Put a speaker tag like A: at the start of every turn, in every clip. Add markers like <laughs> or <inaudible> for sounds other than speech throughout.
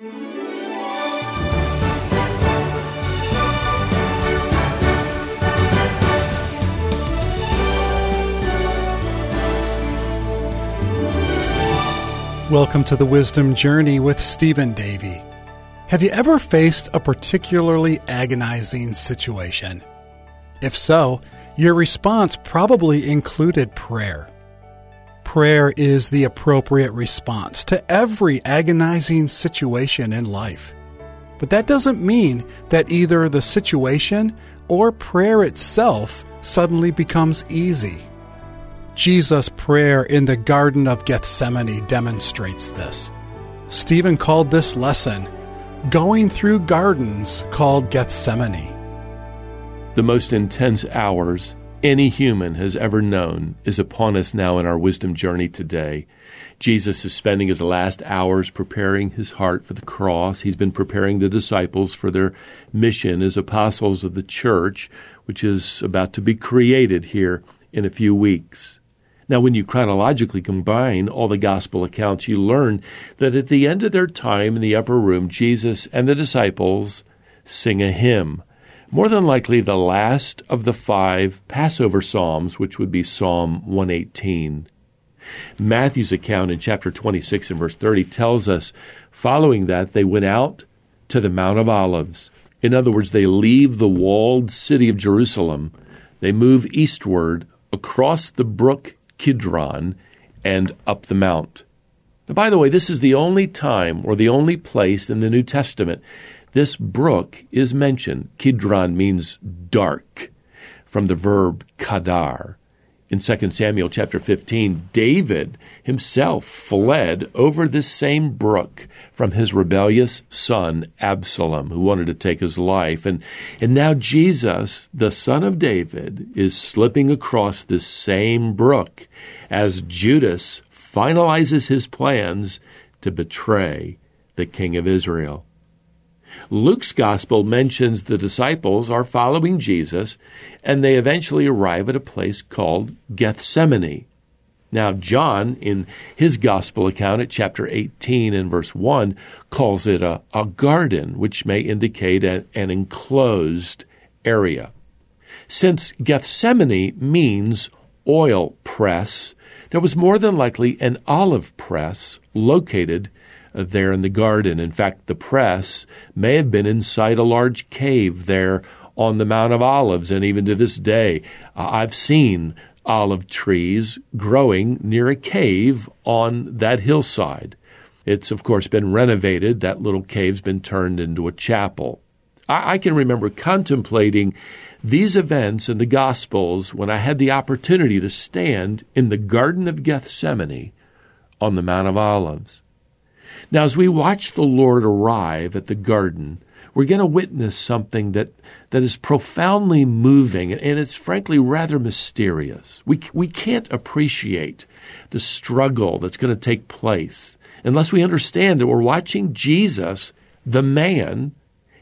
A: Welcome to the Wisdom Journey with Stephen Davey. Have you ever faced a particularly agonizing situation? If so, your response probably included prayer. Prayer is the appropriate response to every agonizing situation in life. But that doesn't mean that either the situation or prayer itself suddenly becomes easy. Jesus' prayer in the Garden of Gethsemane demonstrates this. Stephen called this lesson Going Through Gardens Called Gethsemane.
B: The most intense hours any human has ever known is upon us now in our wisdom journey today. Jesus is spending his last hours preparing his heart for the cross. He's been preparing the disciples for their mission as apostles of the church, which is about to be created here in a few weeks. Now, when you chronologically combine all the gospel accounts, you learn that at the end of their time in the upper room, Jesus and the disciples sing a hymn. More than likely, the last of the five Passover Psalms, which would be Psalm 118. Matthew's account in chapter 26 and verse 30 tells us following that they went out to the Mount of Olives. In other words, they leave the walled city of Jerusalem. They move eastward across the brook Kidron and up the mount. By the way, this is the only time or the only place in the New Testament this brook is mentioned. Kidron means dark, from the verb kadar in 2 Samuel chapter 15, David himself fled over this same brook from his rebellious son Absalom, who wanted to take his life. And, and now Jesus, the son of David, is slipping across this same brook as Judas finalizes his plans to betray the king of Israel. Luke's gospel mentions the disciples are following Jesus and they eventually arrive at a place called Gethsemane. Now, John, in his gospel account at chapter 18 and verse 1, calls it a, a garden, which may indicate an, an enclosed area. Since Gethsemane means oil press, there was more than likely an olive press located there in the garden. In fact, the press may have been inside a large cave there on the Mount of Olives, and even to this day, I've seen olive trees growing near a cave on that hillside. It's, of course, been renovated. That little cave's been turned into a chapel. I, I can remember contemplating these events in the Gospels when I had the opportunity to stand in the Garden of Gethsemane on the Mount of Olives. Now, as we watch the Lord arrive at the garden, we're going to witness something that, that is profoundly moving and it's frankly rather mysterious. We, we can't appreciate the struggle that's going to take place unless we understand that we're watching Jesus, the man,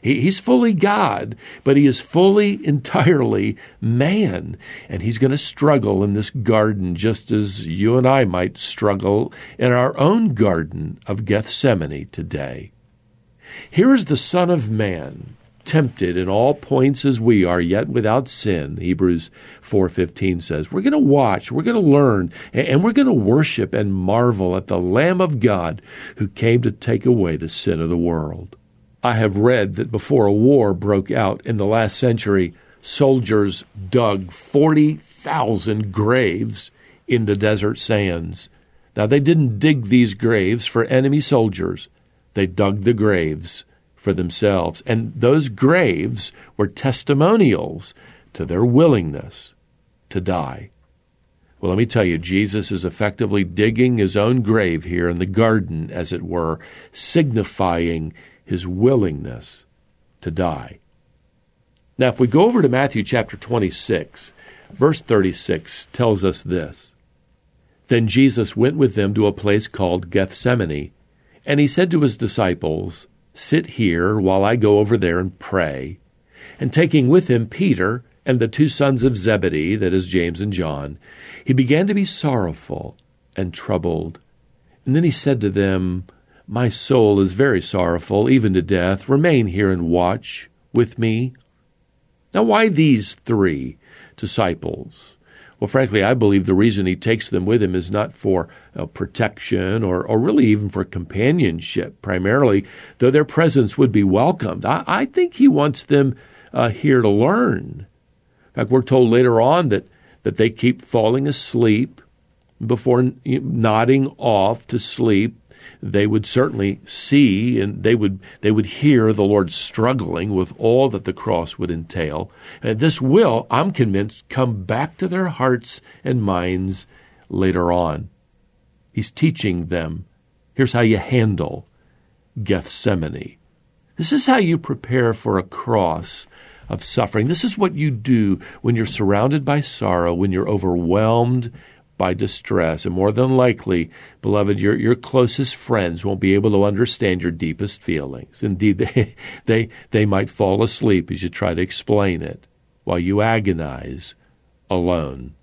B: he's fully God, but he is fully, entirely man. And he's going to struggle in this garden just as you and I might struggle in our own garden of Gethsemane today. Here is the Son of Man, tempted in all points as we are, yet without sin. Hebrews 4:15 says, we're going to watch, we're going to learn, and we're going to worship and marvel at the Lamb of God who came to take away the sin of the world. I have read that before a war broke out in the last century, soldiers dug 40,000 graves in the desert sands. Now, they didn't dig these graves for enemy soldiers, they dug the graves for themselves. And those graves were testimonials to their willingness to die. Well, let me tell you, Jesus is effectively digging his own grave here in the garden, as it were, signifying his willingness to die. Now, if we go over to Matthew chapter 26, verse 36 tells us this Then Jesus went with them to a place called Gethsemane, and he said to his disciples, Sit here while I go over there and pray. And taking with him Peter and the two sons of Zebedee, that is, James and John, he began to be sorrowful and troubled. And then he said to them, My soul is very sorrowful, even to death. Remain here and watch with me. Now, why these three disciples? Well, frankly, I believe the reason he takes them with him is not for uh, protection or, or really even for companionship, primarily, though their presence would be welcomed. I, I think he wants them uh, here to learn. In fact, we're told later on that, that they keep falling asleep before nodding off to sleep they would certainly see and they would they would hear the Lord struggling with all that the cross would entail. And this will, I'm convinced, come back to their hearts and minds later on. He's teaching them. Here's how you handle Gethsemane. This is how you prepare for a cross of suffering. This is what you do when you're surrounded by sorrow, when you're overwhelmed by distress. And more than likely, beloved, your, your closest friends won't be able to understand your deepest feelings. Indeed, <laughs> they, they, they might fall asleep as you try to explain it while you agonize alone.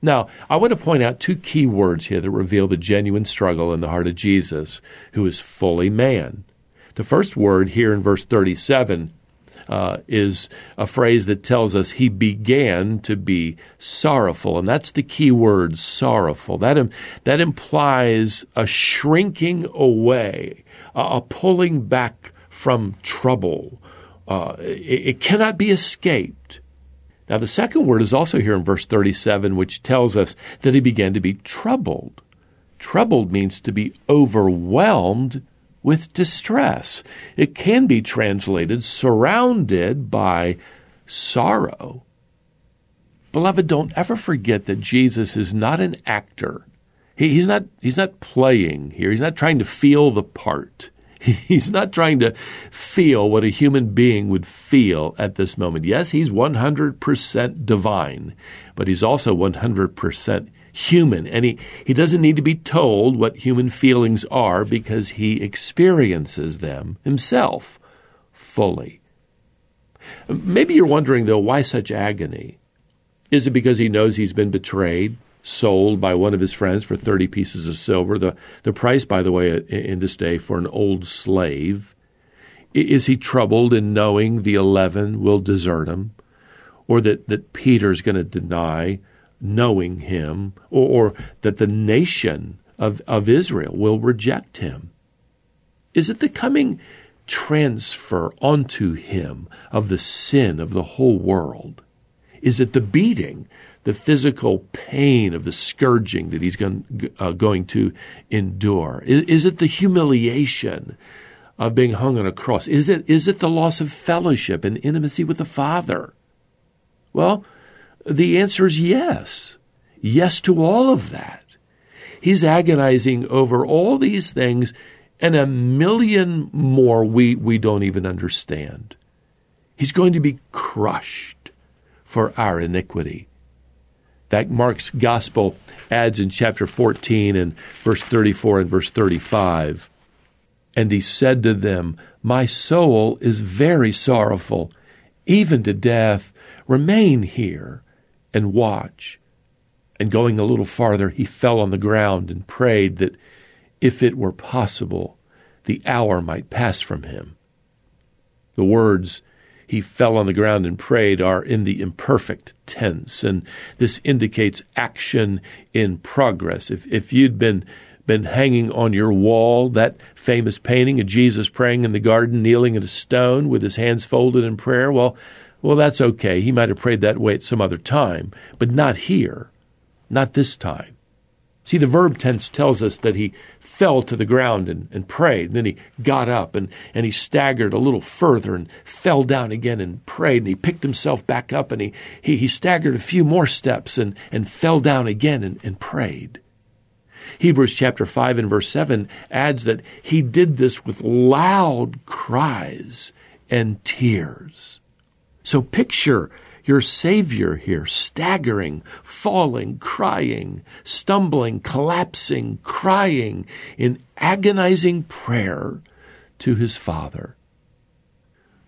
B: Now, I want to point out two key words here that reveal the genuine struggle in the heart of Jesus, who is fully man. The first word here in verse 37 uh, is a phrase that tells us he began to be sorrowful, and that's the key word, sorrowful. That that implies a shrinking away, a, a pulling back from trouble. Uh, it, it cannot be escaped. Now, the second word is also here in verse 37, which tells us that he began to be troubled. Troubled means to be overwhelmed with distress. It can be translated surrounded by sorrow. Beloved, don't ever forget that Jesus is not an actor. He, he's not he's not playing here. He's not trying to feel the part. <laughs> He's not trying to feel what a human being would feel at this moment. Yes, he's 100% divine, but he's also 100% human. And he, he doesn't need to be told what human feelings are because he experiences them himself fully. Maybe you're wondering, though, why such agony? Is it because he knows he's been betrayed, sold by one of his friends for 30 pieces of silver? The, the price, by the way, uh, in this day for an old slave. Is he troubled in knowing the eleven will desert him? Or that, that Peter's going to deny knowing him, or, or that the nation of, of Israel will reject him? Is it the coming transfer onto him of the sin of the whole world? Is it the beating, the physical pain of the scourging that he's going, uh, going to endure? Is, is it the humiliation of being hung on a cross? Is it, is it the loss of fellowship and intimacy with the Father? Well, the answer is yes. Yes to all of that. He's agonizing over all these things and a million more we, we don't even understand. He's going to be crushed for our iniquity. That Mark's gospel adds in chapter 14 and verse 34 and verse 35. And he said to them, My soul is very sorrowful, even to death. Remain here and watch. And going a little farther, he fell on the ground and prayed that if it were possible, the hour might pass from him. The words, he fell on the ground and prayed, are in the imperfect tense, and this indicates action in progress. If, if you'd been been hanging on your wall, that famous painting of Jesus praying in the garden, kneeling at a stone with his hands folded in prayer, well, well, that's okay. He might have prayed that way at some other time, but not here, not this time. See, the verb tense tells us that he fell to the ground and, and prayed. And then he got up and, and he staggered a little further and fell down again and prayed. And he picked himself back up and he, he, he staggered a few more steps and, and fell down again and, and prayed. Hebrews chapter 5 and verse 7 adds that he did this with loud cries and tears. So picture your Savior here, staggering, falling, crying, stumbling, collapsing, crying in agonizing prayer to his Father.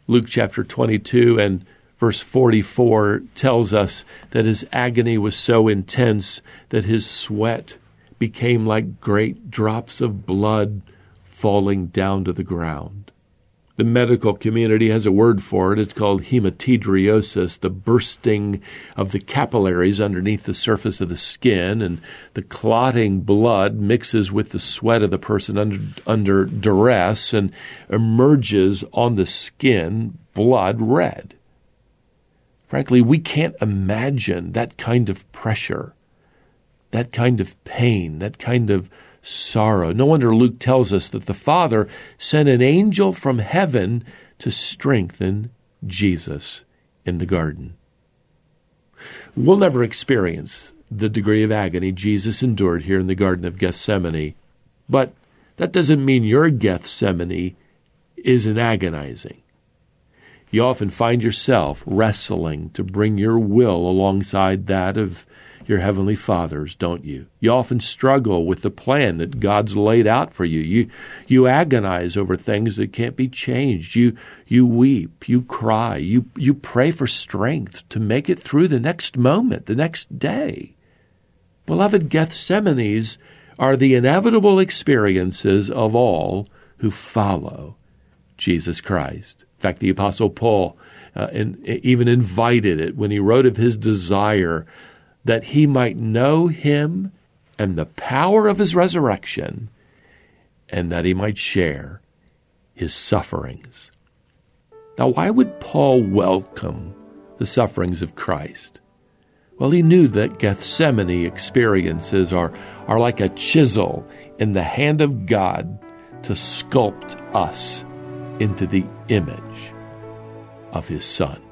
B: Luke chapter 22 and verse 44 tells us that his agony was so intense that his sweat became like great drops of blood falling down to the ground. The medical community has a word for it. It's called hematidrosis, the bursting of the capillaries underneath the surface of the skin, and the clotting blood mixes with the sweat of the person under, under duress and emerges on the skin blood red. Frankly, we can't imagine that kind of pressure, that kind of pain, that kind of sorrow. No wonder Luke tells us that the Father sent an angel from heaven to strengthen Jesus in the garden. We'll never experience the degree of agony Jesus endured here in the Garden of Gethsemane, but that doesn't mean your Gethsemane isn't agonizing. You often find yourself wrestling to bring your will alongside that of your heavenly Father's, don't you? You often struggle with the plan that God's laid out for you. You you agonize over things that can't be changed. You you weep, you cry, you you pray for strength to make it through the next moment, the next day. Beloved, Gethsemanes are the inevitable experiences of all who follow Jesus Christ. In fact, the Apostle Paul uh, even invited it when he wrote of his desire that he might know him and the power of his resurrection, and that he might share his sufferings. Now, why would Paul welcome the sufferings of Christ? Well, he knew that Gethsemane experiences are, are like a chisel in the hand of God to sculpt us into the image of his Son.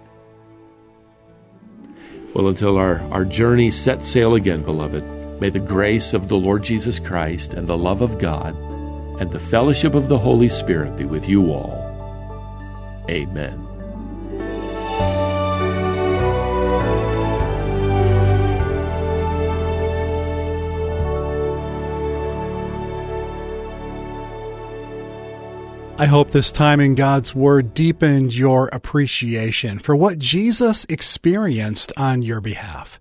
B: Well, until our, our journey set sail again, beloved, may the grace of the Lord Jesus Christ and the love of God and the fellowship of the Holy Spirit be with you all. Amen.
A: I hope this time in God's Word deepened your appreciation for what Jesus experienced on your behalf.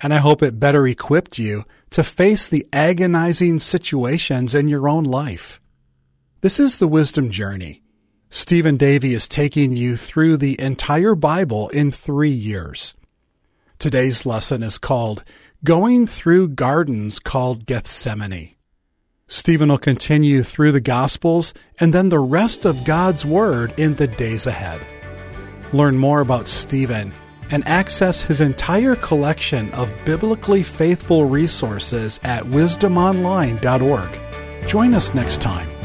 A: And I hope it better equipped you to face the agonizing situations in your own life. This is the Wisdom Journey. Stephen Davey is taking you through the entire Bible in three years. Today's lesson is called Going Through Gardens Called Gethsemane. Stephen will continue through the Gospels and then the rest of God's Word in the days ahead. Learn more about Stephen and access his entire collection of biblically faithful resources at wisdomonline.org. Join us next time.